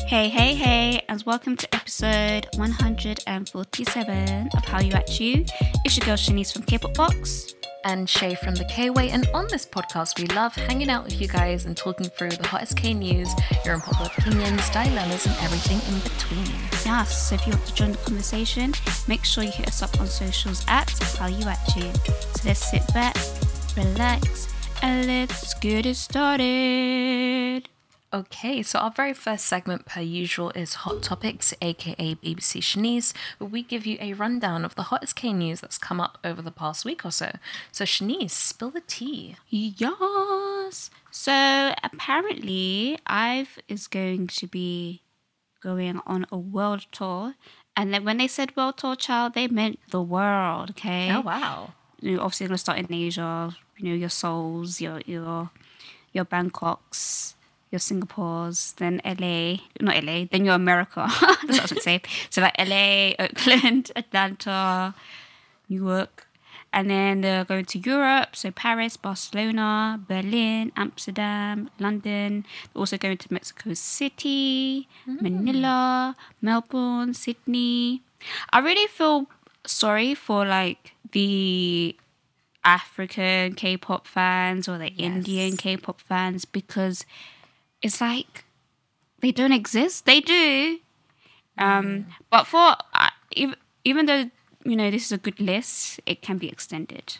Hey, hey, hey, and welcome to episode 147 of Hallyu At U. It's your girl Shanice from K-Pop Box. and Shai from the Kway. And on this podcast, we love hanging out with you guys and talking through the hottest K news, your unpopular opinions, dilemmas, and everything in between. Yes, so if you want to join the conversation, make sure you hit us up on socials at How You At You. So let's sit back, relax, and let's get it started. Okay, so our very first segment, per usual, is Hot Topics, aka BBC Shanice, where we give you a rundown of the hottest K news that's come up over the past week or so. So, Shanice, spill the tea. Yes. So apparently, Ive is going to be going on a world tour. And then when they said world tour, child, they meant the world, okay? Oh, wow. you know, obviously going to start in Asia. You know, your Seouls, your your your Bangkoks, your Singapores, then LA, not LA, then your America. That's what I was going to say. So like LA, Oakland, Atlanta, New York, and then they're going to Europe. So Paris, Barcelona, Berlin, Amsterdam, London. They're also going to Mexico City, mm. Manila, Melbourne, Sydney. I really feel sorry for like the African K-pop fans or the Indian K-pop fans because it's like they don't exist. They do, um, but for uh, even even though you know this is a good list, it can be extended.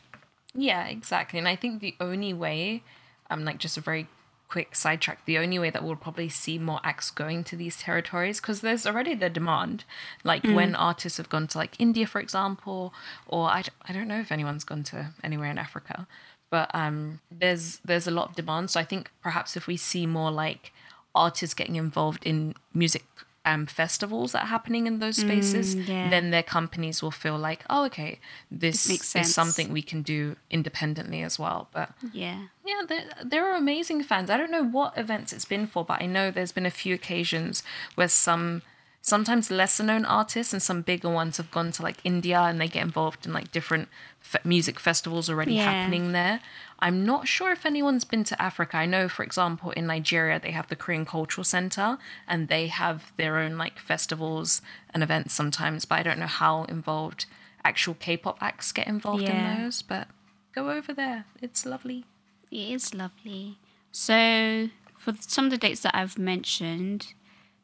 Yeah, exactly. And I think the only way, um, like just a very quick sidetrack, the only way that we'll probably see more acts going to these territories, because there's already the demand. Like when artists have gone to like India, for example, or I, I don't know if anyone's gone to anywhere in Africa, but um, there's there's a lot of demand. So I think perhaps if we see more like artists getting involved in music um, festivals that are happening in those spaces, yeah. then their companies will feel like, oh, okay, this is something we can do independently as well. But Yeah. yeah, there, there are amazing fans. I don't know what events it's been for, but I know there's been a few occasions where some sometimes lesser known artists and some bigger ones have gone to like India and they get involved in like different fe- music festivals already Yeah. happening there. I'm not sure if anyone's been to Africa. I know, for example, in Nigeria, they have the Korean Cultural Center and they have their own like festivals and events sometimes, but I don't know how involved actual K pop acts get involved Yeah. in those. But go over there, it's lovely. It is lovely. So, for some of the dates that I've mentioned,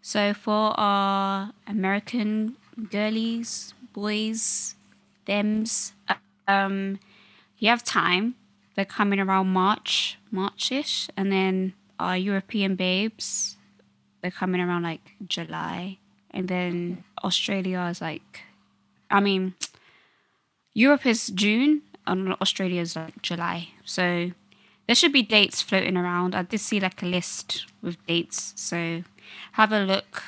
so for our American girlies, boys, thems, um, you have time. They're coming around March, Marchish, and then our European babes, they're coming around like July, and then Australia is like, I mean, Europe is June and Australia is like July. So there should be dates floating around. I did see like a list with dates. So have a look.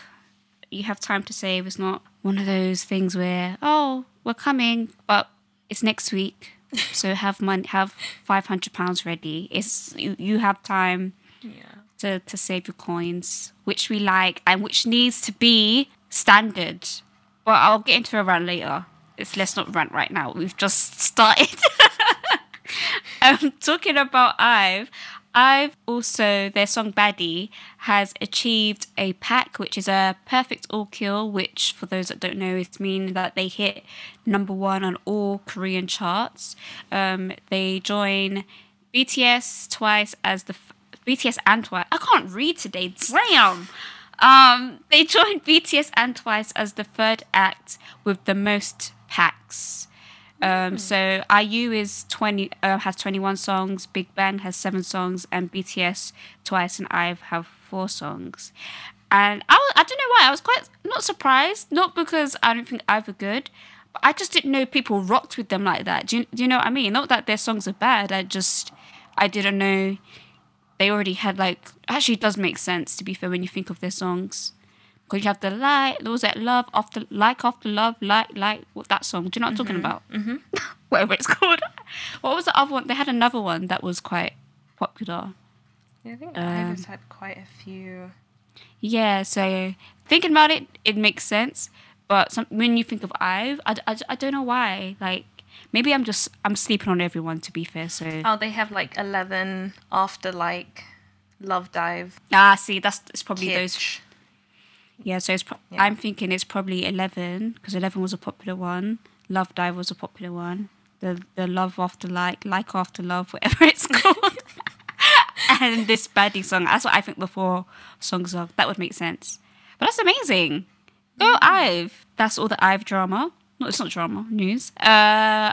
You have time to save. It's not one of those things where, oh, we're coming, but it's next week. So have money, have five hundred pounds ready. It's you, you have time yeah. to, to save your coins, which we like and which needs to be standard. But I'll get into a rant later. It's let's not rant right now. We've just started. um, talking about Ive, I've also their song Baddie has achieved a PAK, which is a perfect all kill. Which, for those that don't know, it means that they hit number one on all Korean charts. Um, they join BTS twice as the f- BTS and twice. I can't read today. Damn. Um, they joined BTS and Twice as the third act with the most PAKs. Um, so IU is twenty uh, has twenty one songs. Big Bang has seven songs, and BTS Twice and IVE have four songs. And I was, I don't know why I was quite not surprised. Not because I don't think IVE are good, but I just didn't know people rocked with them like that. Do you, do you know what I mean? Not that their songs are bad. I just I didn't know they already had like actually it does make sense to be fair when you think of their songs. Because you have the light, there was that love after like after love, like like what that song. Do you know what I'm talking about? Mm-hmm. Whatever it's called. What was the other one? They had another one that was quite popular. Yeah, I think Um, Ives had quite a few. Yeah, so thinking about it, it makes sense. But some, when you think of Ive, I, I, I don't know why. Like maybe I'm just I'm sleeping on everyone. To be fair, so Oh, they have like eleven after like Love Dive. ah, see that's it's probably those. Yeah, so it's pro- Yeah. I'm thinking it's probably eleven because eleven was a popular one. Love Dive was a popular one. The the love after like like after love whatever it's called. and this baddie song. That's what I think the four songs are. That would make sense. But that's amazing. Go Ive. That's all the Ive drama. No, it's not drama. News. Uh,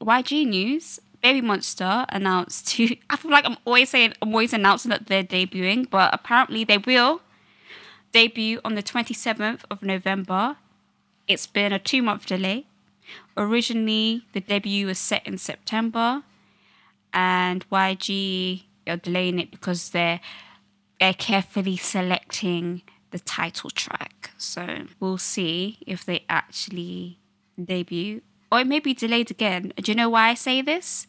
YG news. Baby Monster announced to. I feel like I'm always saying I'm always announcing that they're debuting, but apparently they will debut on the 27th of November. It's been a two month delay. Originally, the debut was set in September, and YG are delaying it because they're they're carefully selecting the title track. So we'll see if they actually debut. Or it may be delayed again. Do you know why I say this?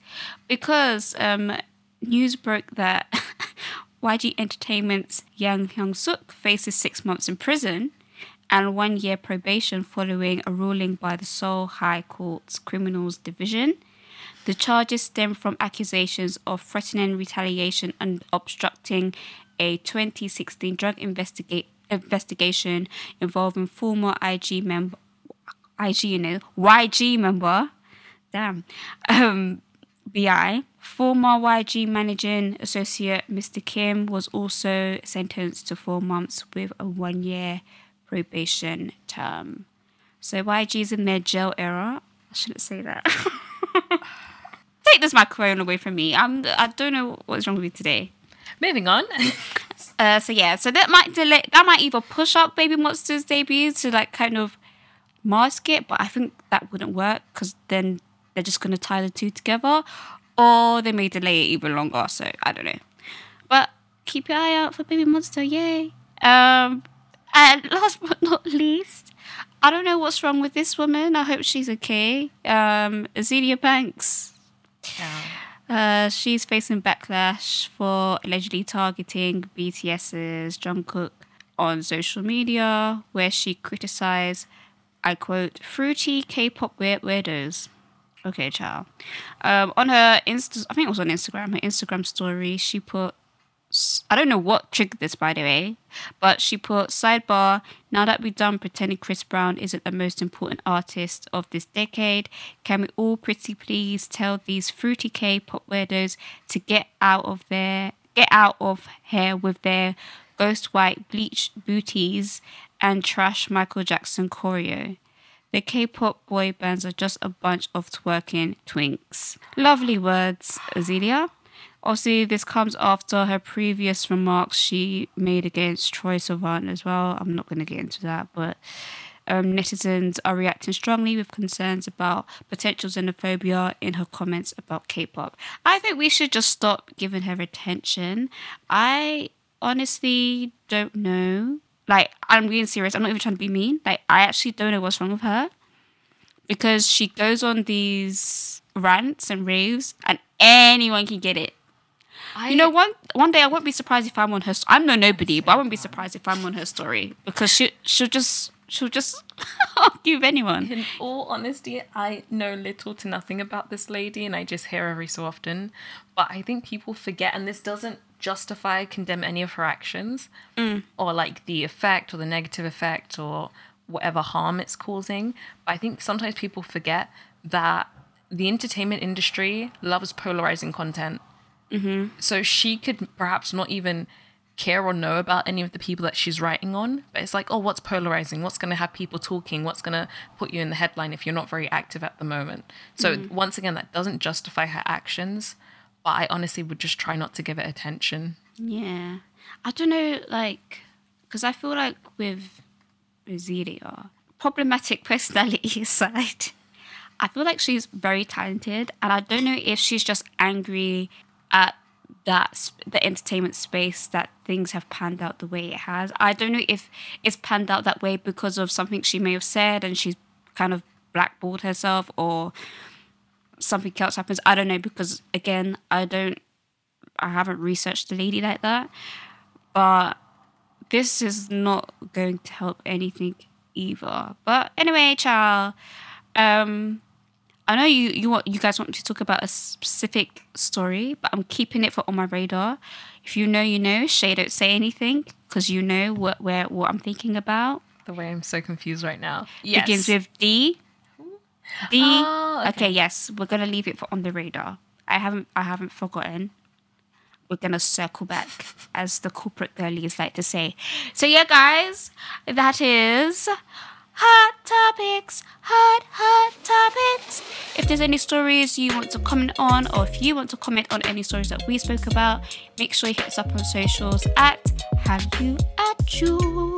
Because um, news broke that YG Entertainment's Yang Hyun Suk faces six months in prison and one year probation following a ruling by the Seoul High Court's Criminals Division. The charges stem from accusations of threatening retaliation and obstructing a 2016 drug investigate, investigation involving former IG member, IG, you YG member, damn, um, BI. Former YG managing associate Mr. Kim was also sentenced to four months with a one year probation term. So YG's in their jail era. I shouldn't say that. Take this microphone away from me. I'm, I don't know what's wrong with me today. Moving on. Uh, so yeah, so that might delay. That might either push up Baby Monster's debut to like kind of mask it, but I think that wouldn't work because then they're just gonna tie the two together, or they may delay it even longer. So I don't know. But keep your eye out for Baby Monster, yay! Um, and last but not least, I don't know what's wrong with this woman. I hope she's okay. Um, Azealia Banks. Uh, she's facing backlash for allegedly targeting BTS's Jungkook on social media, where she criticized, I quote, fruity K-pop weird weirdos. Okay, ciao. Um, on her Insta, I think it was on Instagram. Her Instagram story, she put I don't know what triggered this, by the way, but she put sidebar. Now that we're done pretending Chris Brown isn't the most important artist of this decade, can we all pretty please tell these fruity K pop weirdos to get out of their get out of here with their ghost white bleach booties and trash Michael Jackson choreo. The K-pop boy bands are just a bunch of twerking twinks. Lovely words, Azealia. Obviously, this comes after her previous remarks she made against Troye Sivan as well. I'm not going to get into that, but um, netizens are reacting strongly with concerns about potential xenophobia in her comments about K pop. I think we should just stop giving her attention. I honestly don't know. Like, I'm being serious. I'm not even trying to be mean. Like, I actually don't know what's wrong with her because she goes on these rants and raves, and anyone can get it. I, You know, one one day I won't be surprised if I'm on her. I'm no nobody, but I won't be surprised if I'm on her story because she she'll just she'll just argue anyone. in all honesty, I know little to nothing about this lady, and I just hear every so often. But I think people forget, and this doesn't justify condemn any of her actions, mm. or like the effect or the negative effect or whatever harm it's causing. But I think sometimes people forget that the entertainment industry loves polarizing content. Mm-hmm. So she could perhaps not even care or know about any of the people that she's writing on. But it's like, oh, what's polarizing? What's going to have people talking? What's going to put you in the headline if you're not very active at the moment? So, mm-hmm. once again, that doesn't justify her actions. But I honestly would just try not to give it attention. Yeah, I don't know, like, because I feel like with Azealia, problematic personality aside, I feel like she's very talented, and I don't know if she's just angry at that the entertainment space that things have panned out the way it has. I don't know if it's panned out that way because of something she may have said and she's kind of blackballed herself or something else happens. I don't know because again, I don't I haven't researched the lady like that. But this is not going to help anything either. But anyway, child, um I know you you want you guys want to talk about a specific story, but I'm keeping it for on my radar. If you know, you know. Shai, don't say anything because you know what where what I'm thinking about. The way I'm so confused right now. Yes. Begins with D. D. Oh, okay. okay. yes, we're gonna leave it for on the radar. I haven't I haven't forgotten. We're gonna circle back, as the corporate girlies like to say. So yeah, guys, that is hot topics, hot hot topics. If there's any stories you want to comment on, or if you want to comment on any stories that we spoke about, make sure you hit us up on socials at Have You at You.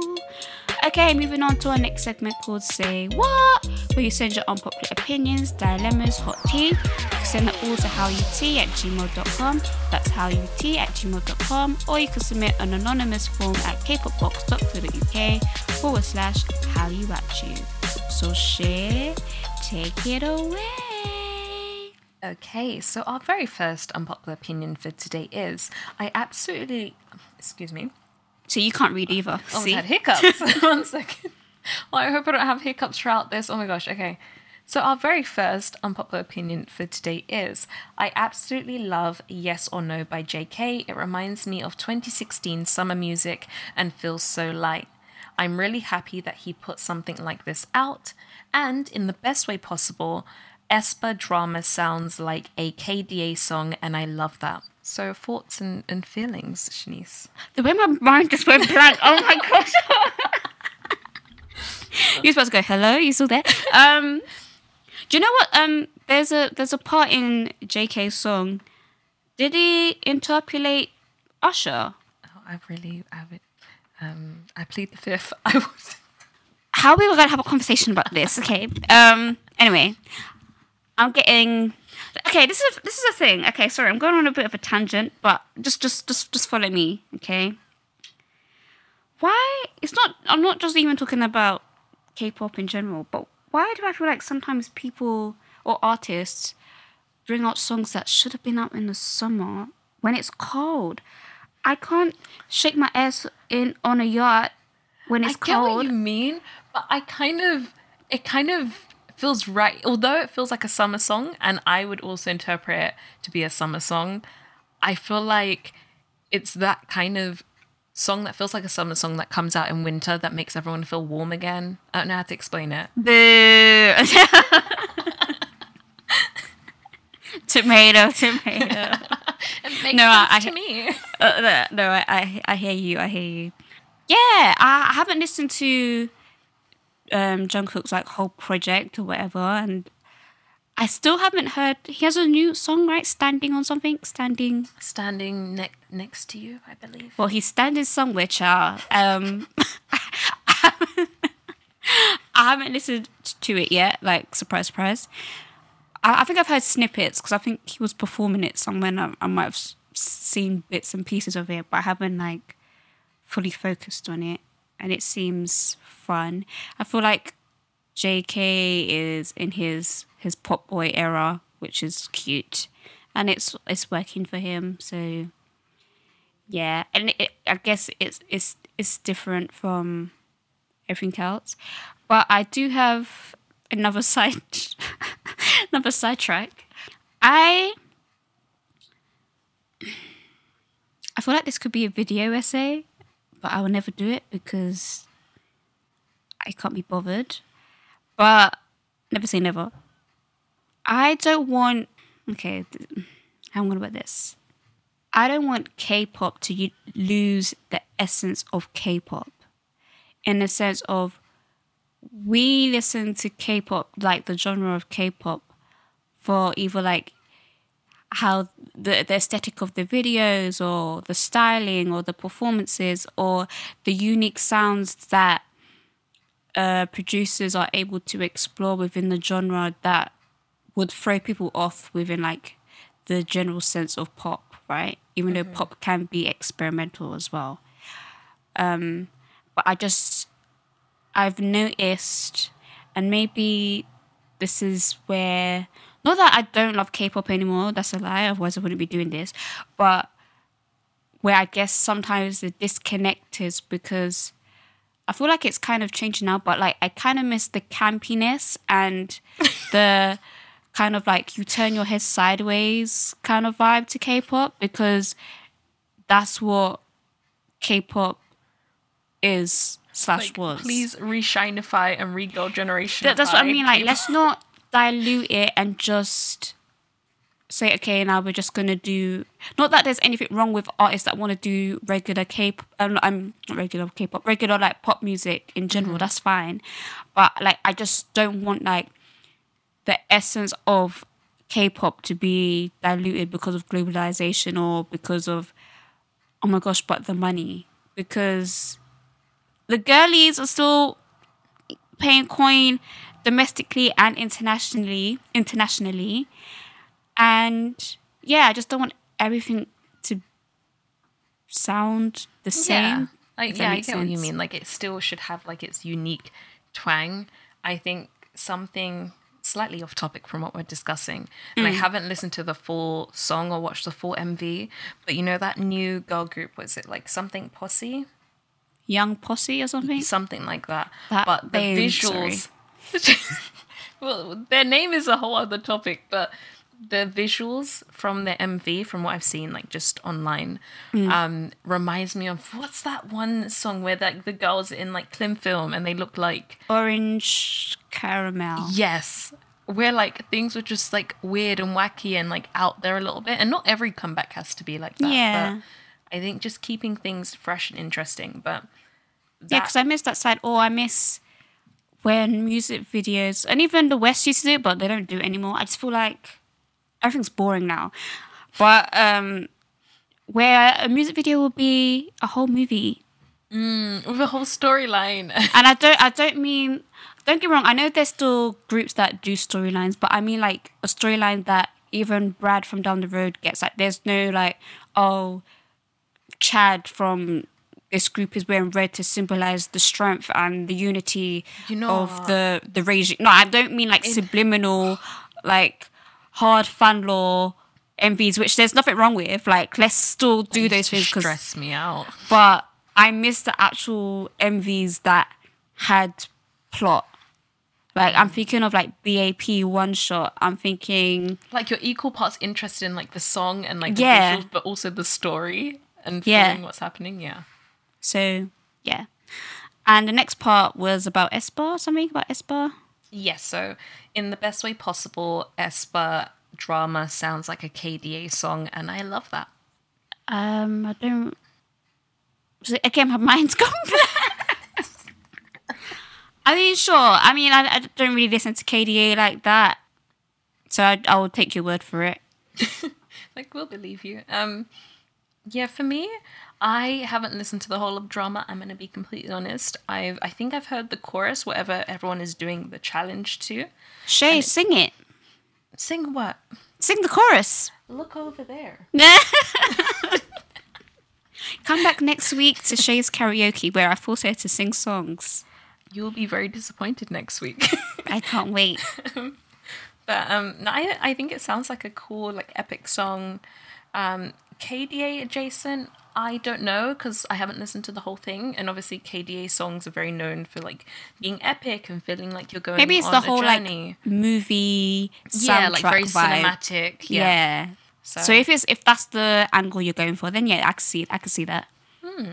Okay, moving on to our next segment called Say What, where you send your unpopular opinions, dilemmas, hot tea. You can send that all to howyoutea at gmail.com. That's howyoutea at gmail.com. Or you can submit an anonymous form at kpopbox.co.uk forward slash hallyu at u. So share, take it away. Okay, so our very first unpopular opinion for today is I absolutely, excuse me, So you can't read either. Oh, almost See? had hiccups. One second. Well, I hope I don't have hiccups throughout this. Oh my gosh, okay. So, our very first unpopular opinion for today is I absolutely love Yes or No by JK. It reminds me of 2016 summer music and feels so light. I'm really happy that he put something like this out, and in the best way possible, aespa drama sounds like a K/DA song, and I love that. So, thoughts and, and feelings, Shanice? The way my mind just went blank. Oh my gosh. You're supposed to go, hello, you still there? Um do you know what? Um there's a there's a part in JK's song. Did he interpolate Usher? Oh, I really, I would, um, I plead the fifth. I was. How are we gonna have a conversation about this? Okay. Um anyway. I'm getting Okay, this is this is a thing. Okay, sorry, I'm going on a bit of a tangent, but just just just just follow me, okay? Why it's not I'm not just even talking about K-pop in general, but why do I feel like sometimes people or artists bring out songs that should have been out in the summer when it's cold? I can't shake my ass in on a yacht when it's cold. I get what you mean, but I kind of, it kind of feels right. Although it feels like a summer song, and I would also interpret it to be a summer song. I feel like it's that kind of song that feels like a summer song that comes out in winter that makes everyone feel warm again. I don't know how to explain it. Boo. tomato, tomato. It makes No, I- sense I- to me. Uh, no, I, I, I hear you. I hear you. Yeah, I haven't listened to um, Jungkook's like whole project or whatever, and I still haven't heard. He has a new song, right? Standing on something. Standing. Standing ne- next to you, I believe. Well, he's standing somewhere, child. Um, I haven't listened to it yet. Like, surprise, surprise. I, I think I've heard snippets because I think he was performing it somewhere. And I, I might have seen bits and pieces of it, but I haven't like fully focused on it. And it seems fun. I feel like J.K. is in his his pop boy era, which is cute, and it's it's working for him. So yeah, and it, I guess it's it's it's different from everything else. But I do have another side another sidetrack. I I feel like this could be a video essay, but I will never do it because I can't be bothered. But never say never. I don't want okay, how am I gonna put this? I don't want K-pop to u- lose the essence of K-pop, in the sense of we listen to K-pop like the genre of K-pop for either like how the, the aesthetic of the videos or the styling or the performances or the unique sounds that uh, producers are able to explore within the genre that would throw people off within like the general sense of pop, right? even though pop can be experimental as well. Um, but I just, I've noticed, and maybe this is where, not that I don't love K pop anymore, that's a lie, otherwise I wouldn't be doing this, but where I guess sometimes the disconnect is because I feel like it's kind of changing now, but like I kind of miss the campiness and the kind of like you turn your head sideways kind of vibe to K-pop because that's what K-pop is slash Like, was. please reshinify and re-girl generation. That- that's what I mean. Like, let's not dilute it and just say, okay, now we're just gonna do. Not that there's anything wrong with artists that want to do regular K. Um, I'm not regular K-pop, regular like pop music in general. That's fine, but like, I just don't want like the essence of K-pop to be diluted because of globalization or because of oh my gosh, but the money because the girlies are still paying coin domestically and internationally internationally and yeah i just don't want everything to sound the Yeah, same like, if yeah, I get what you mean. Like, it still should have like its unique twang. I think something slightly off topic from what we're discussing, and Mm. I haven't listened to the full song or watched the full MV, but you know that new girl group was it like something posse, young posse or something something like that. That but the name, visuals. well, their name is a whole other topic, but the visuals from the MV, from what I've seen, like just online, Mm. um, reminds me of what's that one song where like the girls in like Klim film and they look like orange caramel yes, where like things were just like weird and wacky and like out there a little bit, and not every comeback has to be like that. Yeah. but I think just keeping things fresh and interesting, but. yeah because i miss that side or i miss when music videos and even the west used to do it but they don't do it anymore. I just feel like everything's boring now. But um where a music video will be a whole movie. With a whole storyline. and I don't I don't mean don't get me wrong, I know there's still groups that do storylines, but I mean like a storyline that even Brad from down the road gets like there's no like, oh Chad from this group is wearing red to symbolize the strength and the unity You know of uh, the the regime. No, I don't mean like subliminal, like hard fan lore MVs, which there's nothing wrong with. Like, let's still do those things because stress me out. but I miss the actual MVs that had plot. Like I'm thinking of like BAP one shot. I'm thinking Like you're equal parts interested in like the song and like the Yeah. visuals, but also the story and Yeah. feeling what's happening. Yeah. So yeah. And the next part was about aespa, something about aespa. Yes. So in the best way possible, aespa drama sounds like a K/DA song, and I love that. Um, I don't. Again, my mind's gone. I mean, sure. I mean, I, I don't really listen to K/DA like that, so I, I will take your word for it. Like we'll believe you. Um, yeah. For me, I haven't listened to the whole of drama. I'm gonna be completely honest. I've I think I've heard the chorus, whatever everyone is doing the challenge to. Shai, sing it. Sing what? Sing the chorus. Look over there. Come back next week to Shai's karaoke where I force her to sing songs. You'll be very disappointed next week. I can't wait. But um, I I think it sounds like a cool like epic song. Um, K/DA adjacent, I don't know because I haven't listened to the whole thing, and obviously K/DA songs are very known for like being epic and feeling like you're going. Maybe it's the whole like movie soundtrack yeah, like very vibe. cinematic. Yeah. Yeah. So. So- if it's if that's the angle you're going for, then yeah, I can see I can see that. Hmm.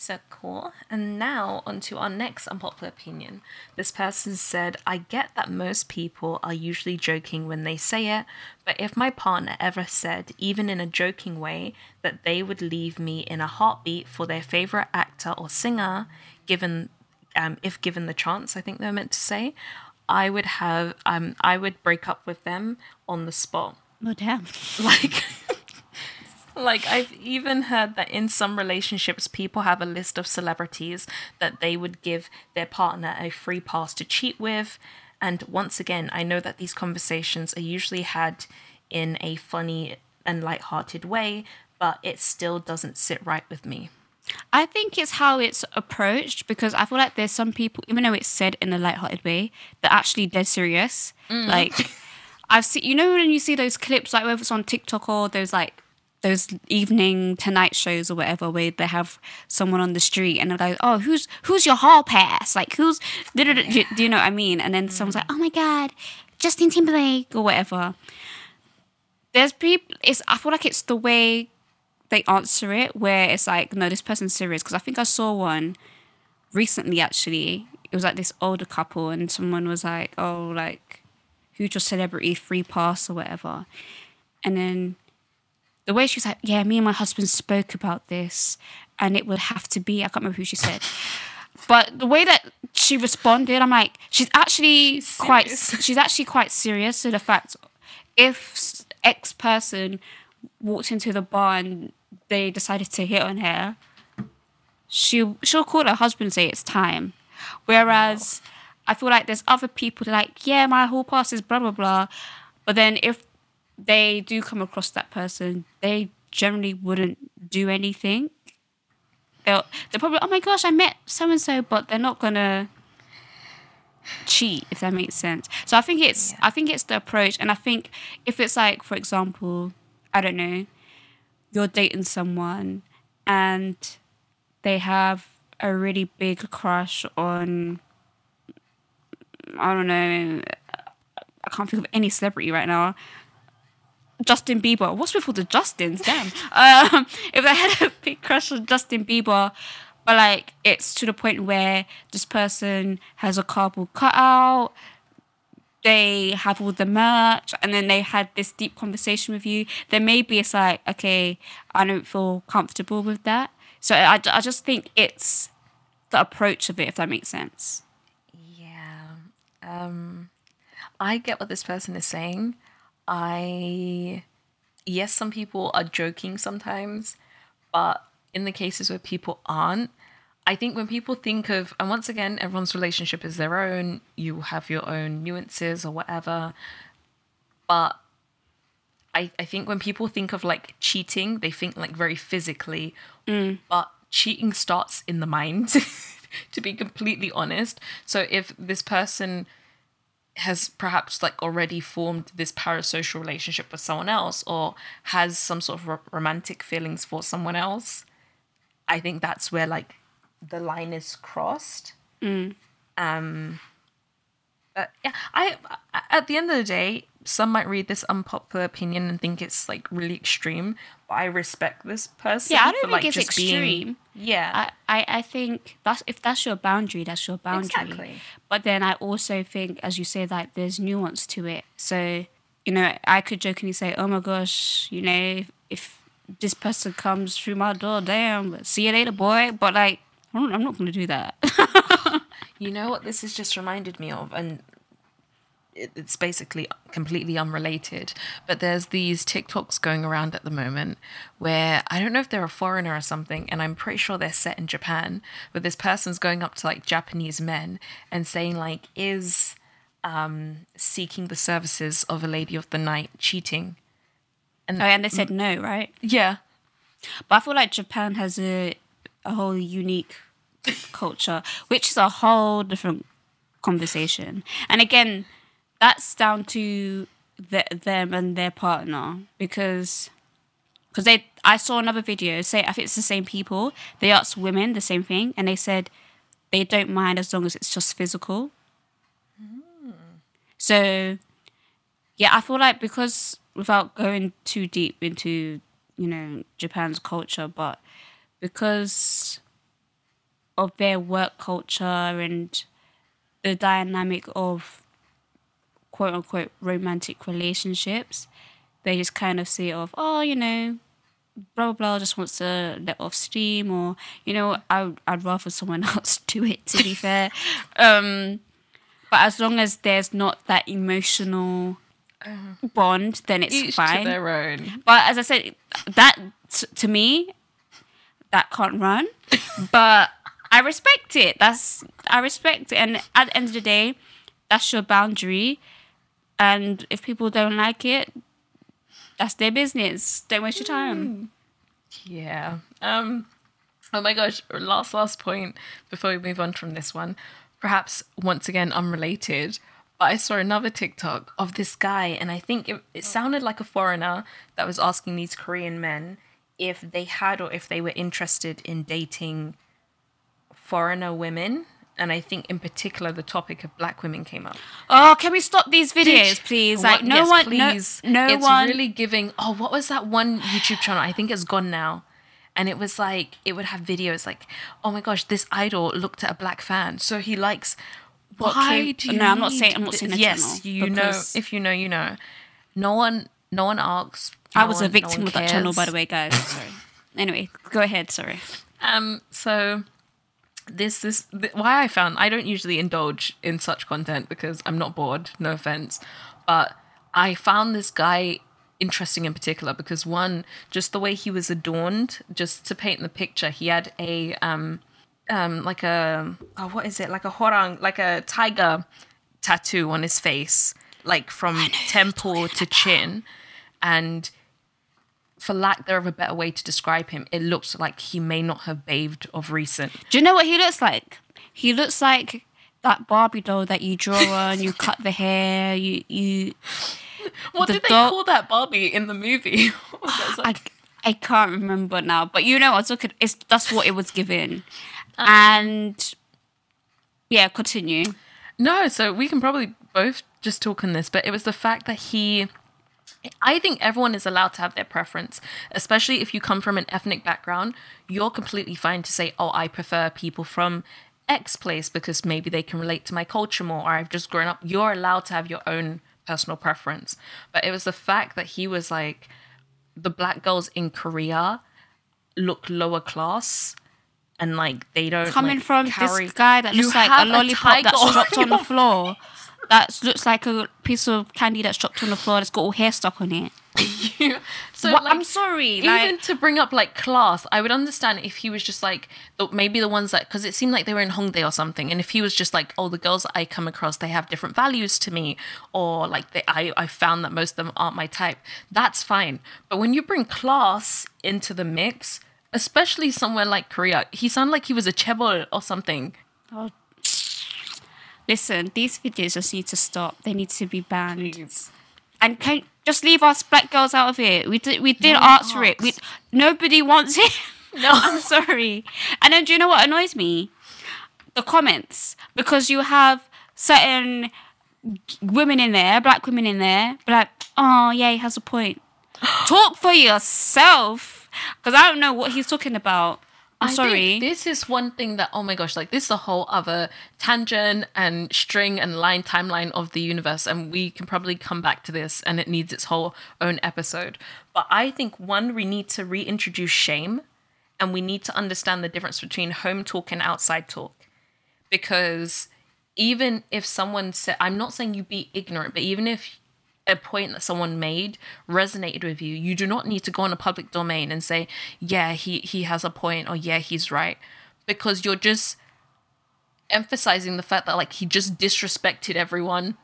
So cool. And now onto our next unpopular opinion. This person said, I get that most people are usually joking when they say it, but if my partner ever said, even in a joking way, that they would leave me in a heartbeat for their favorite actor or singer, given um, if given the chance, I think they're meant to say, I would have um I would break up with them on the spot Oh damn. like like i've even heard that in some relationships people have a list of celebrities that they would give their partner a free pass to cheat with and once again i know that these conversations are usually had in a funny and light-hearted way but it still doesn't sit right with me. I think it's how it's approached because I feel like there's some people, even though it's said in a light-hearted way, they're actually dead serious. Mm. Like I've seen, you know, when you see those clips, like whether it's on TikTok or those like those evening tonight shows or whatever, where they have someone on the street and they're like, "Oh, who's who's your hall pass? Like who's do, do, do, you know what I mean?" And then mm-hmm. someone's like, "Oh my god, Justin Timberlake" or whatever. There's people. It's I feel like it's the way they answer it where it's like, no, this person's serious. Because I think I saw one recently actually. It was like this older couple, and someone was like, oh, like, who's your celebrity free pass or whatever. And then the way she was like, yeah, me and my husband spoke about this, and it would have to be, I can't remember who she said. But the way that she responded, I'm like, she's actually quite, she's actually quite serious to the fact if X person walked into the bar and they decided to hit on her, she she'll call her husband and say it's time. Whereas I feel like there's other people that are like, yeah, my whole past is blah blah blah. But then if they do come across that person, they generally wouldn't do anything. They'll they're probably oh my gosh, I met so and so, but they're not gonna cheat if that makes sense. So I think it's I think it's the approach, and I think if it's like for example, I don't know, you're dating someone and they have a really big crush on I don't know I can't think of any celebrity right now. Justin Bieber. What's with all the Justins? Damn. um, if I had a big crush on Justin Bieber, but like it's to the point where this person has a cardboard cutout, they have all the merch, and then they had this deep conversation with you, then maybe it's like, okay, I don't feel comfortable with that. So I, I just think it's the approach of it, if that makes sense. Yeah. Um I get what this person is saying. I yes, some people are joking sometimes, but in the cases where people aren't, I think when people think of and once again everyone's relationship is their own, you have your own nuances or whatever. But I, I think when people think of like cheating, they think like very physically, mm. but cheating starts in the mind, to be completely honest. So if this person has perhaps like already formed this parasocial relationship with someone else or has some sort of ro- romantic feelings for someone else, I think that's where like the line is crossed. Um, but yeah, I at the end of the day, some might read this unpopular opinion and think it's like really extreme, but I respect this person. Yeah, I don't for, think like, it's just being- extreme. yeah, I, I, I think that's if that's your boundary, that's your boundary. Exactly. But then I also think, as you say, that there's nuance to it. So, you know, I could jokingly say, "Oh my gosh, you know, if, if this person comes through my door, damn, see you later, boy." But like, I'm not going to do that. You know what this has just reminded me of, and it's basically completely unrelated. But there's these TikToks going around at the moment where I don't know if they're a foreigner or something, and I'm pretty sure they're set in Japan. But this person's going up to like Japanese men and saying like, "Is um, seeking the services of a lady of the night cheating?" oh, and they said no, right? Yeah, But I feel like Japan has a a whole unique culture, which is a whole different conversation. And again, that's down to the, them and their partner because because they I saw another video say I think it's the same people. They asked women the same thing, and they said they don't mind as long as it's just physical. Hmm. So, yeah, I feel like because without going too deep into you know Japan's culture, but because of their work culture and the dynamic of quote unquote romantic relationships, they just kind of see of oh you know blah blah blah just wants to let off steam or you know I I'd rather someone else do it to be fair. Um, but as long as there's not that emotional bond, then it's each fine. their own. But as I said, that t- to me, that can't run. but I respect it. That's I respect it. And at the end of the day, that's your boundary. And if people don't like it, that's their business. Don't waste your time. Yeah. Um. Oh my gosh. Last last point before we move on from this one. Perhaps once again unrelated, but I saw another TikTok of this guy, and I think it, it sounded like a foreigner that was asking these Korean men if they had or if they were interested in dating foreigner women. And I think in particular the topic of black women came up. Oh, can we stop these videos, please? Like, What- no yes, one, please. no, no it's one. really giving. Oh, what was that one YouTube channel? I think it's gone now. And it was like it would have videos like, oh my gosh, this idol looked at a black fan, so he likes. What Why came- do you No, I'm not saying- I'm not saying the Yes, channel, you know. If you know, you know. No one, no one asks. I was a one- no victim one of that channel, by the way, guys. Sorry. Anyway, go ahead. Sorry. Um. So this this th- why I found I don't usually indulge in such content because I'm not bored. No offense, but I found this guy interesting in particular because one, just the way he was adorned, just to paint the picture, he had a um um like a oh what is it like a horang like a tiger tattoo on his face like from temple to chin and for lack there of a better way to describe him, it looks like he may not have bathed of recent. Do you know what he looks like? He looks like that Barbie doll that you draw on. You cut the hair. You you. What The did they doll- call that Barbie in the movie? I I can't remember now, but you know, I was looking. It's that's what it was given, um, and yeah, continue. no, so we can probably both just talk on this, but it was the fact that he. I think everyone is allowed to have their preference, especially if you come from an ethnic background. You're completely fine to say, oh, I prefer people from X place because maybe they can relate to my culture more, or I've just grown up. You're allowed to have your own personal preference. But it was the fact that he was like, the black girls in Korea look lower class and like they don't Coming like, from carry- this guy that looks like a lollipop tiger that's dropped on the floor. That looks like a piece of candy that's dropped on the floor that's got all hair stuck on it. so like, I'm sorry, even like- to bring up like class i would understand if he was just like maybe the ones that because it seemed like they were in hongdae or something and if he was just like oh the girls i come across they have different values to me or like they, I, I found that most of them aren't my type that's fine. But when you bring class into the mix especially somewhere like korea he sounded like he was a chaebol or something oh, Listen, these videos just need to stop. They need to be banned. And can just leave us black girls out of it. We did we did No ask for it. We, nobody wants it. No. I'm sorry. And then do you know what annoys me? The comments. Because you have certain women in there, black women in there, like, oh yeah, he has a point. Talk for yourself. Because I don't know what he's talking about. I'm I oh, sorry. think this is one thing that oh my gosh, like this is a whole other tangent and string and line timeline of the universe, and we can probably come back to this, and it needs its whole own episode. But I think one, we need to reintroduce shame, and we need to understand the difference between home talk and outside talk, because even if someone said, I'm not saying you be ignorant, but even if a point that someone made resonated with you, you do not need to go on a public domain and say, yeah, he, he has a point or yeah, he's right. Because you're just emphasizing the fact that like he just disrespected everyone.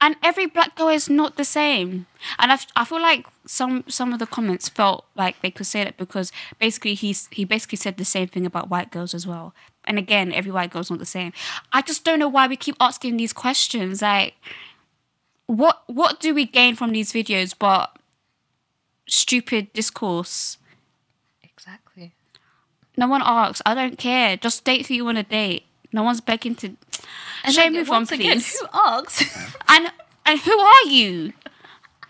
and every black girl is not the same. And I, I feel like some some of the comments felt like they could say that because basically he's he basically said the same thing about white girls as well. And again, every white girl's not the same. I just don't know why we keep asking these questions. Like, what what do we gain from these videos but stupid discourse? Exactly. No one asks. I don't care. Just date who you want to date. No one's begging to. Shame move on, again, please. who asks? And and who are you?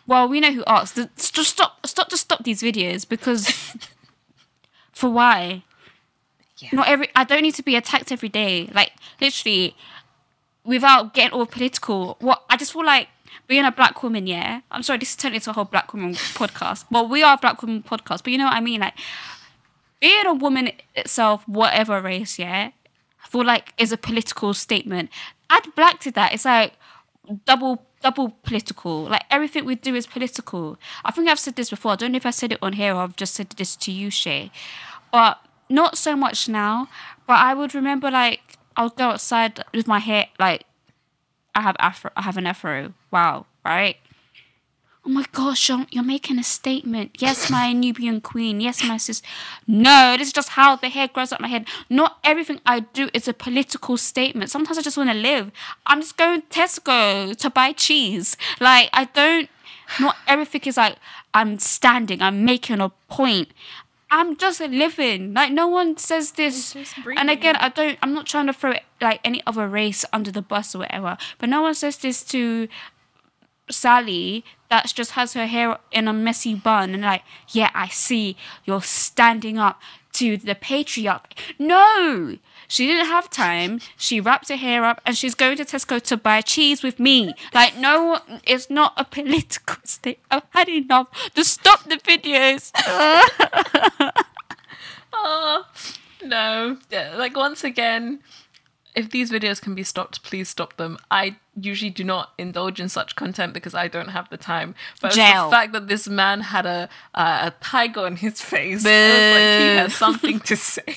Well, we know who asks. Just stop, stop, just stop these videos because for why? Yeah. Not every. I don't need to be attacked every day. Like literally, without getting all political. What I just feel like being a black woman. Yeah, I'm sorry. This is turning into a whole black woman podcast. Well, we are a black woman podcast, but you know what I mean. Like being a woman itself, whatever race. Yeah, I feel like is a political statement. Add black to that. It's like double double political. Like everything we do is political. I think I've said this before. I don't know if I said it on here or I've just said this to you, Shai. But not so much now. But I would remember like I would go outside with my hair like I have afro I have an afro. Wow, right? oh my gosh, you're, making a statement. Yes, my Nubian queen. Yes, my sis. No, this is just how the hair grows up my head. Not everything I do is a political statement. Sometimes I just want to live. I'm just going to Tesco to buy cheese. Like, I don't, not everything is like, I'm standing, I'm making a point. I'm just living. Like no one says this. And again, I don't. I'm not trying to throw like any other race under the bus or whatever. But no one says this to Sally that just has her hair in a messy bun and like, yeah, I see you're standing up to the patriarch. No, she didn't have time. She wrapped her hair up and she's going to Tesco to buy cheese with me. Like, no, it's not a political state. I've had enough. Just stop the videos. oh, no. Like, once again, if these videos can be stopped, please stop them. I usually do not indulge in such content because I don't have the time. But the fact that this man had a uh, a tiger on his face, like, he has something to say.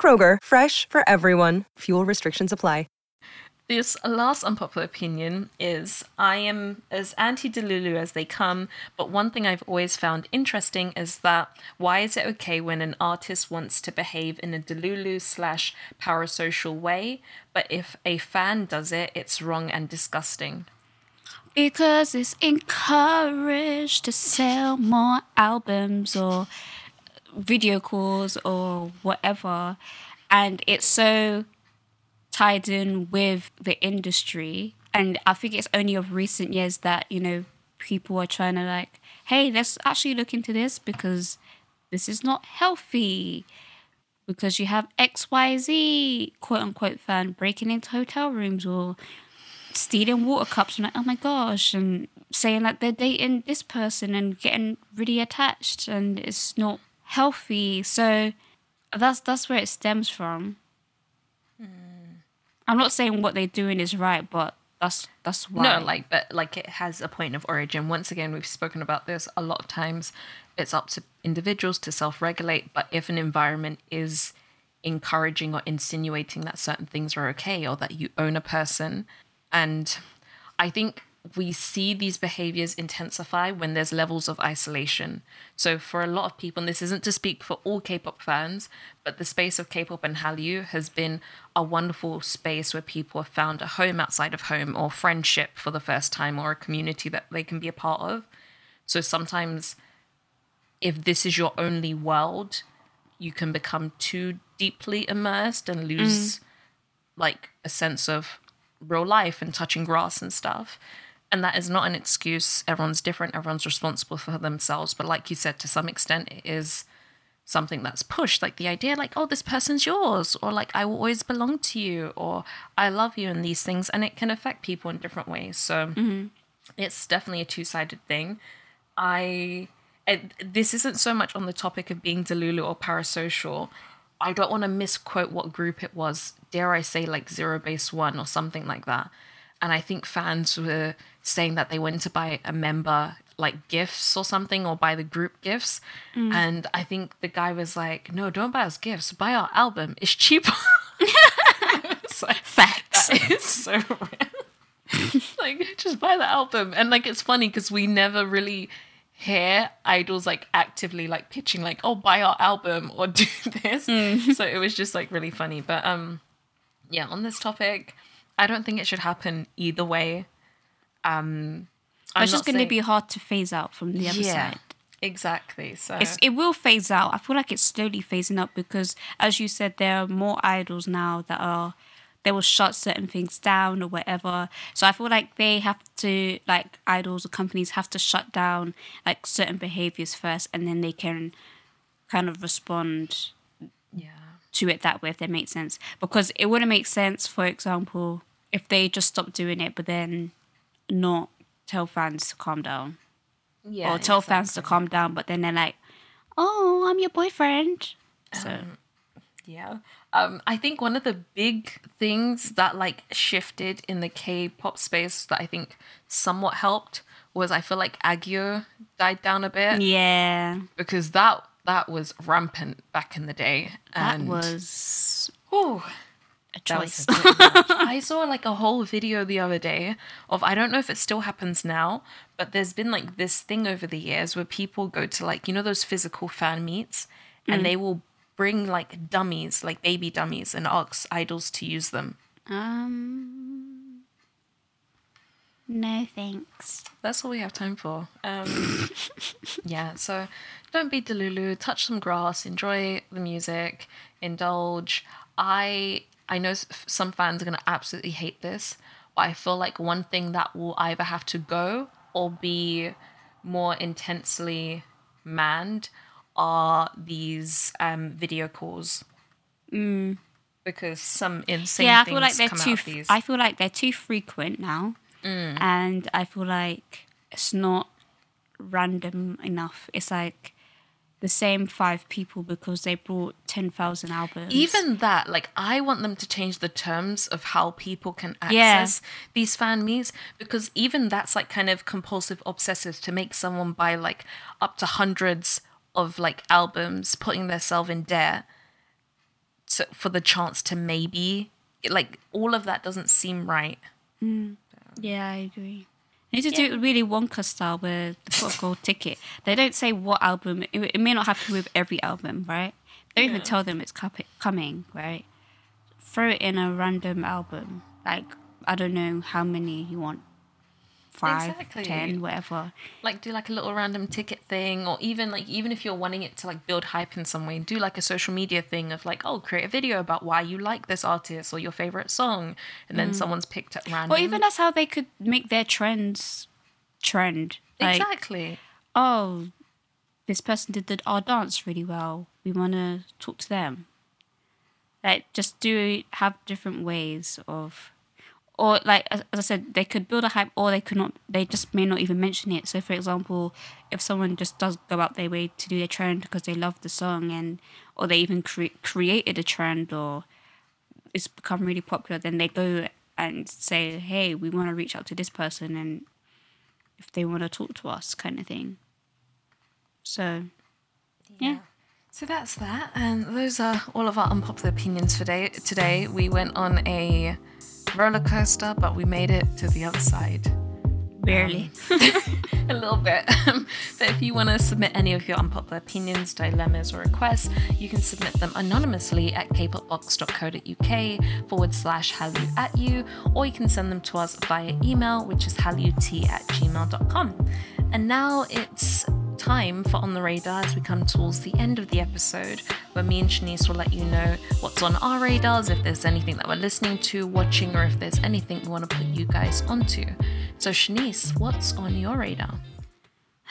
Kroger, fresh for everyone. Fuel restrictions apply. This last unpopular opinion is I am as anti Delulu as they come, but one thing I've always found interesting is that why is it okay when an artist wants to behave in a Delulu slash parasocial way, but if a fan does it, it's wrong and disgusting? Because it's encouraged to sell more albums or video calls or whatever. And it's so tied in with the industry. And I think it's only of recent years that, you know, people are trying to like, hey, let's actually look into this because this is not healthy. Because you have XYZ quote unquote fan breaking into hotel rooms or stealing water cups and like, oh my gosh, and saying that they're dating this person and getting really attached and it's not healthy. So that's that's where it stems from. Hmm. I'm not saying what they're doing is right, but that's that's why. No, like but like it has a point of origin. Once again, we've spoken about this a lot of times. It's up to individuals to self-regulate, but if an environment is encouraging or insinuating that certain things are okay or that you own a person, and I think we see these behaviors intensify when there's levels of isolation. So for a lot of people, and this isn't to speak for all K-pop fans, but the space of K-pop and Hallyu has been a wonderful space where people have found a home outside of home or friendship for the first time or a community that they can be a part of. So sometimes if this is your only world, you can become too deeply immersed and lose mm. like a sense of real life and touching grass and stuff. And that is not an excuse. Everyone's different. Everyone's responsible for themselves. But like you said, to some extent, it is something that's pushed. Like the idea, like, oh, this person's yours, or like, I will always belong to you, or I love you, and these things. And it can affect people in different ways. So mm-hmm. it's definitely a two sided thing. I. It, this isn't so much on the topic of being delulu or parasocial. I don't want to misquote what group it was. Dare I say, like Zero Base One or something like that. And I think fans were saying that they went to buy a member like gifts or something or buy the group gifts. Mm. And I think the guy was like, no, don't buy us gifts. Buy our album. It's cheaper. it's like, Facts. Is so real. like, just buy the album. And like, it's funny because we never really hear idols like actively like pitching like, oh, buy our album or do this. Mm. So it was just like really funny. But um, yeah, on this topic, I don't think it should happen either way. Um, I'm it's just going to be hard to phase out from the other yeah, side. Exactly. So it's, it will phase out. I feel like it's slowly phasing up because, as you said, there are more idols now that are they will shut certain things down or whatever. So I feel like they have to, like idols or companies have to shut down like certain behaviors first, and then they can kind of respond. Yeah. To it that way, if that makes sense, because it wouldn't make sense, for example, if they just stopped doing it, but then not tell fans to calm down Yeah. or tell fans to calm down, but then they're like, "Oh, I'm your boyfriend." So Yeah. Um, I think one of the big things that like shifted in the K-pop space that I think somewhat helped was I feel like aegyo died down a bit yeah, because that that was rampant back in the day. And that was choice. A much. I saw like a whole video the other day of I don't know if it still happens now, but there's been like this thing over the years where people go to like you know those physical fan meets and they will bring like dummies, like baby dummies, and ask idols to use them. um, no thanks. That's all we have time for. Um, yeah, so don't be delulu. Touch some grass. Enjoy the music. Indulge. I I know some fans are gonna absolutely hate this, but I feel like one thing that will either have to go or be more intensely manned are these um, video calls. Because some insane Mm. yeah, I things feel like they're come too. out of these. I feel like they're too frequent now, and I feel like it's not random enough. It's like the same five people because they brought ten thousand albums. even that like i want them to change the terms of how people can Yeah. access these fan meets because even that's like kind of compulsive obsessive to make someone buy like up to hundreds of like albums putting themselves in debt to, for the chance to maybe like all of that doesn't seem right mm. Yeah, I agree. They need to do it really Wonka style they put a gold ticket. They don't say what album. It, it may not happen with every album, right? They don't even tell them it's cup- coming, right? Throw it in a random album. Like, I don't know how many you want. Five, Exactly. ten, whatever. like do like a little random ticket thing or even like even if you're wanting it to like build hype in some way do like a social media thing of like oh create a video about why you like this artist or your favorite song and then mm. someone's picked at random Or even that's how they could make their trends trend. Like, exactly oh, this person did the, our dance really well. We want to talk to them. Like, just do have different ways of, or like as, I said, they could build a hype, or they could not. They just may not even mention it. So, for example, if someone just does go out their way to do their trend because they love the song, and or they even cre- created a trend, or it's become really popular, then they go and say, "Hey, we want to reach out to this person," and if they want to talk to us, kind of thing. So, yeah. so that's that and those are all of our unpopular opinions for day today we went on a roller coaster but we made it to the other side Barely. Um, a little bit. Um, but if you want to submit any of your unpopular opinions, dilemmas, or requests, you can submit them anonymously at kpopbox.co.uk forward slash hallyu at u, or you can send them to us via email, which is hallyuatu at gmail.com. And now it's time for On the Radar as we come towards the end of the episode, where me and Shanice will let you know what's on our radars, if there's anything that we're listening to, watching, or if there's anything we want to put you guys onto. So, Shanice, what's on your radar?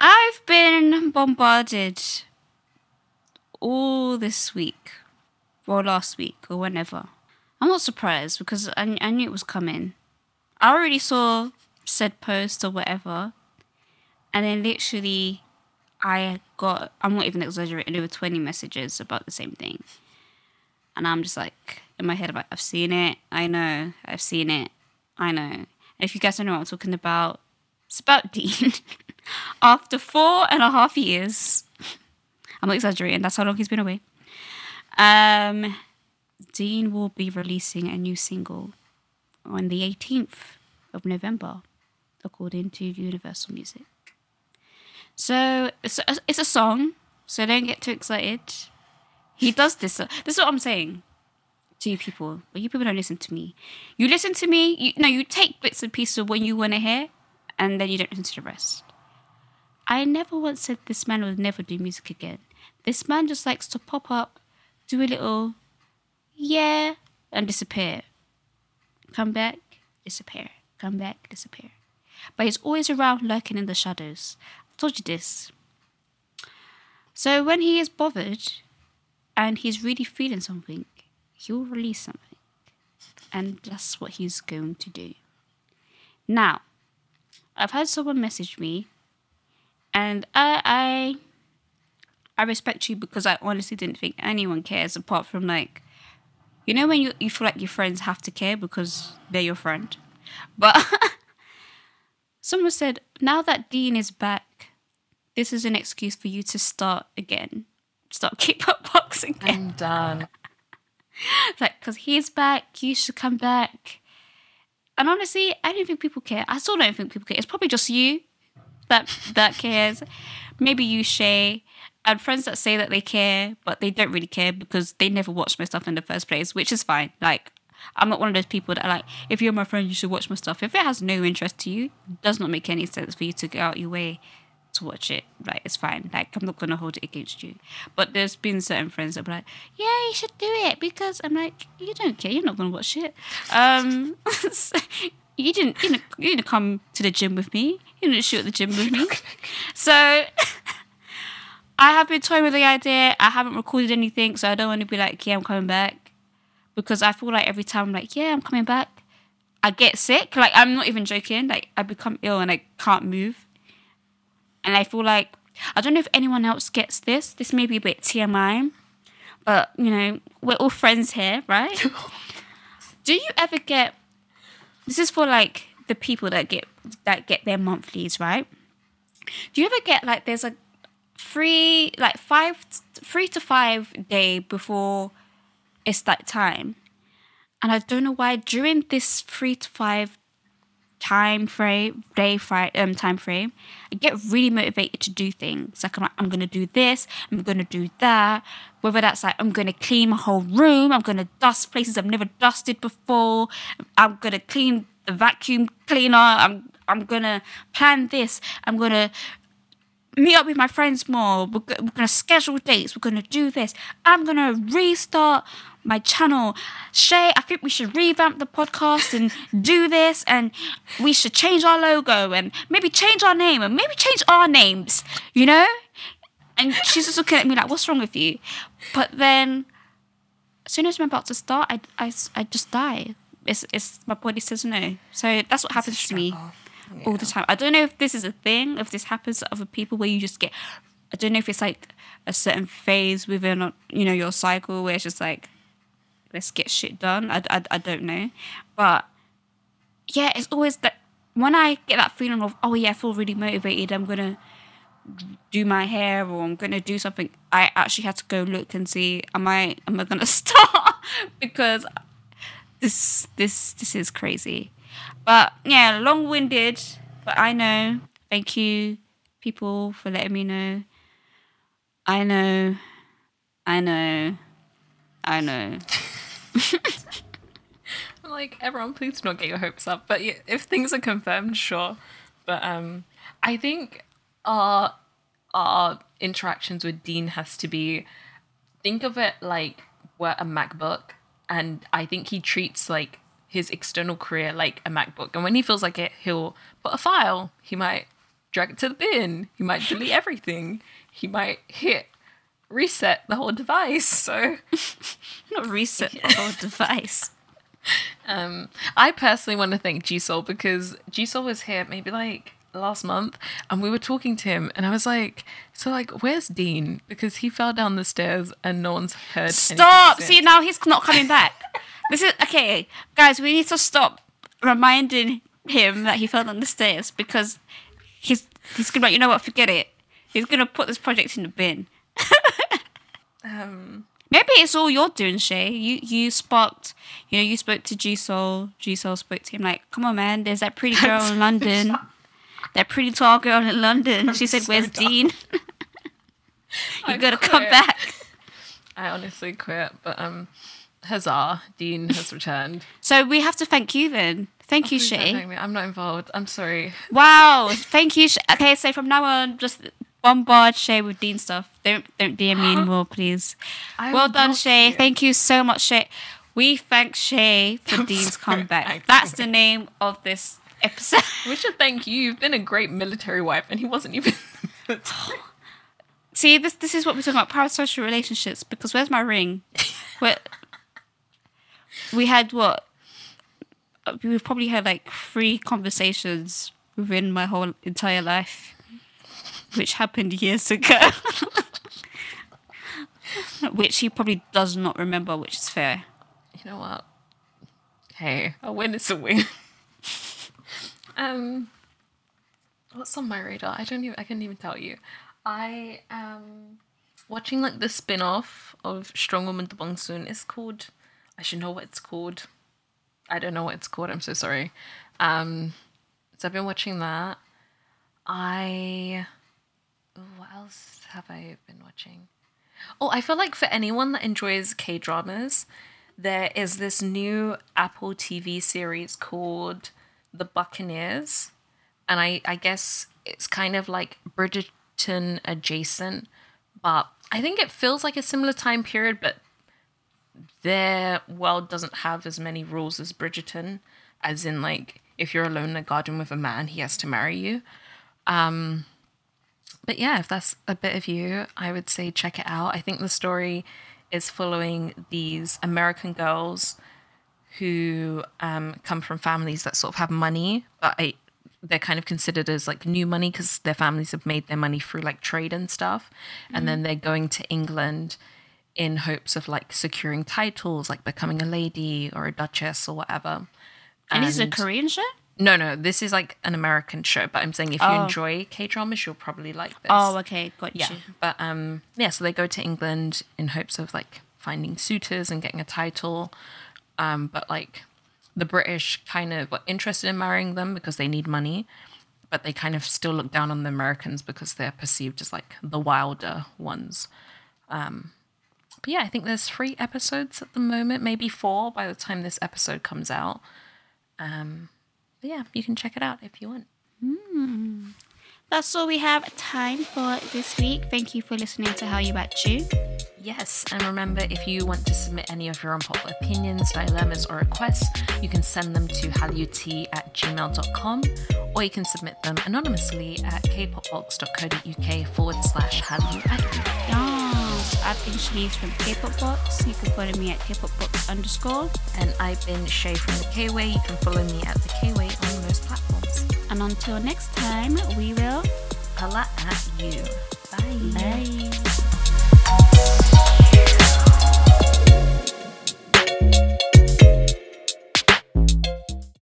I've been bombarded all this week, or last week, or whenever. I'm not surprised because I, I knew it was coming. I already saw said post or whatever, and then literally, I got, I'm not even exaggerating, over 20 messages about the same thing. And I'm just like, in my head, like, I've seen it. I know. I've seen it. I know. And if you guys don't know what I'm talking about, it's about Dean. After four and a half years, I'm not exaggerating, that's how long he's been away. Um, Dean will be releasing a new single on the 18th of November, according to Universal Music. So it's a, it's a song, so don't get too excited. He does this. Uh, this is what I'm saying to you people, but you people don't listen to me. You listen to me. You no, you take bits and pieces of what you want to hear, and then you don't listen to the rest. I never once said this man would never do music again. This man just likes to pop up, do a little, yeah, and disappear. Come back, disappear. Come back, disappear. But he's always around lurking in the shadows. I told you this. So when he is bothered and he's really feeling something, he'll release something. and that's what he's going to do. Now, I've had someone message me, and I I I respect you because I honestly didn't think anyone cares apart from like, you know, when you you feel like your friends have to care because they're your friend, but someone said now that Dean is back, this is an excuse for you to start again, start kickboxing again. I'm done. like because he's back you should come back. And honestly i don't think people care. I still don't think people care. It's probably just you that that cares. Maybe you Shai and friends that say that they care but they don't really care because they never watched my stuff in the first place which is fine like i'm not one of those people that are like if you're my friend you should watch my stuff if it has no interest to you it does not make any sense for you to go out your way to watch it. Like it's fine. Like I'm not gonna hold it against you. But there's been certain friends that be like, yeah, you should do it because I'm like, you don't care. You're not gonna watch it. Um, you didn't. You didn't. You didn't come to the gym with me. You didn't shoot at the gym with me. So I have been toying with the idea. I haven't recorded anything, so I don't want to be like, yeah, I'm coming back, because I feel like every time I'm like, yeah, I'm coming back, I get sick. Like I'm not even joking. Like I become ill and I can't move. And I feel like I don't know if anyone else gets this. This may be a bit TMI, but you know, we're all friends here, right? Do you ever get this is for like the people that get that get their monthlies, right? Do you ever get like there's a three like five three to five day before it's that time? And I don't know why during this three to five time frame, day frame, um, time frame, I get really motivated to do things. Like I'm, like, I'm gonna do this, I'm gonna do that. Whether that's like I'm gonna clean my whole room, I'm gonna dust places I've never dusted before. I'm gonna clean the vacuum cleaner. I'm I'm gonna plan this. I'm gonna meet up with my friends more. We're, we're gonna schedule dates. We're gonna do this. I'm gonna restart my channel. Shai, I think we should revamp the podcast and do this, and we should change our logo and maybe change our name and maybe change our names, you know? And she's just looking at me like, what's wrong with you? But then, as soon as I'm about to start, I, I, I just die. It's, it's my body says no. So that's what happens to me all the time. I don't know if this is a thing, if this happens to other people where you just get, I don't know if it's like a certain phase within, you know, your cycle where it's just like, let's get shit done. I, I, I don't know. But yeah, it's always that when I get that feeling of, oh yeah, I feel really motivated, I'm to do my hair or I'm to do something, I actually had to go look and see, am I, am I to start? because this, this, this is crazy. But yeah, long winded, but I know. Thank you, people, for letting me know. I know. I know. I know. like everyone, please do not get your hopes up. But yeah, if things are confirmed, sure. But um, I think our our interactions with Dean has to be think of it like we're a MacBook, and I think he treats like his external career like a MacBook. And when he feels like it, he'll put a file. He might drag it to the bin. He might delete everything. He might hit reset the whole device. So not reset the whole device. Um, I personally want to thank G Soul because G Soul was here maybe like last month and we were talking to him and I was like, so like where's Dean? Because he fell down the stairs and no one's heard. Stop! See now he's not coming back. this is okay, guys. We need to stop reminding him that he fell down the stairs because he's he's gonna like, you know what, forget it. He's gonna put this project in the bin. Um, Maybe it's all you're doing, Shai. You you sparked, you know, you spoke to G Soul. G Soul spoke to him like, "Come on, man. There's that pretty girl in London. That pretty tall girl in London." She said, so "Where's dumb. Dean? you I gotta come back." I honestly quit, but um, huzzah! Dean has returned. So we have to thank you then. Thank you, Shai. I'm not involved. I'm sorry. Wow, thank you. Okay, so from now on, just bombard Shai with Dean stuff. Don't don't DM me anymore, please. I well done, Shai. you. Thank you so much, Shai. We thank Shai for I'm Dean's sorry, comeback. That's the name of this episode. We should thank you. You've been a great military wife, and he wasn't even. See, this this is what we're talking about parasocial relationships. Because where's my ring? Where we had what we've probably had like three conversations within my whole entire life, which happened years ago. which he probably does not remember, which is fair. You know what? Hey, a win is a win. Um, what's on my radar? I don't even. I couldn't even tell you. I am watching like the spin-off of Strong Woman Do Bong Soon. It's called. I should know what it's called. I don't know what it's called. I'm so sorry. Um, so I've been watching that. I. What else have I been watching? Oh, I feel like for anyone that enjoys K dramas, there is this new Apple TV series called The Buccaneers. And I, I guess it's kind of like Bridgerton adjacent, but I think it feels like a similar time period, but their world doesn't have as many rules as Bridgerton, as in like if you're alone in a garden with a man, he has to marry you. Um, but yeah, if that's a bit of you, I would say check it out. I think the story is following these American girls who um, come from families that sort of have money, but I, they're kind of considered as like new money because their families have made their money through like trade and stuff. Mm-hmm. And then they're going to England in hopes of like securing titles, like becoming a lady or a duchess or whatever. And, and is it a Korean show? No, no, this is like an American show, but I'm saying if you oh. enjoy K dramas, you'll probably like this. Oh, okay, got yeah. you. But um, yeah, so they go to England in hopes of like finding suitors and getting a title. Um, but like the British kind of were interested in marrying them because they need money, but they kind of still look down on the Americans because they're perceived as like the wilder ones. Um, but yeah, I think there's three episodes at the moment, maybe four by the time this episode comes out. Um, but yeah, you can check it out if you want. Mm. That's all we have time for this week. Thank you for listening to Hallyu At U. Yes, and remember if you want to submit any of your unpopular opinions, dilemmas, or requests, you can send them to hallyuatu at gmail.com or you can submit them anonymously at kpopbox.co.uk forward slash hallyuatu. Yes, I've been Shanice from Kpopbox. You can follow me at kpopbox underscore. And I've been Shai from the Kway. You can follow me at the Kway on most platforms. And until next time, we will holla at you. Bye. Bye.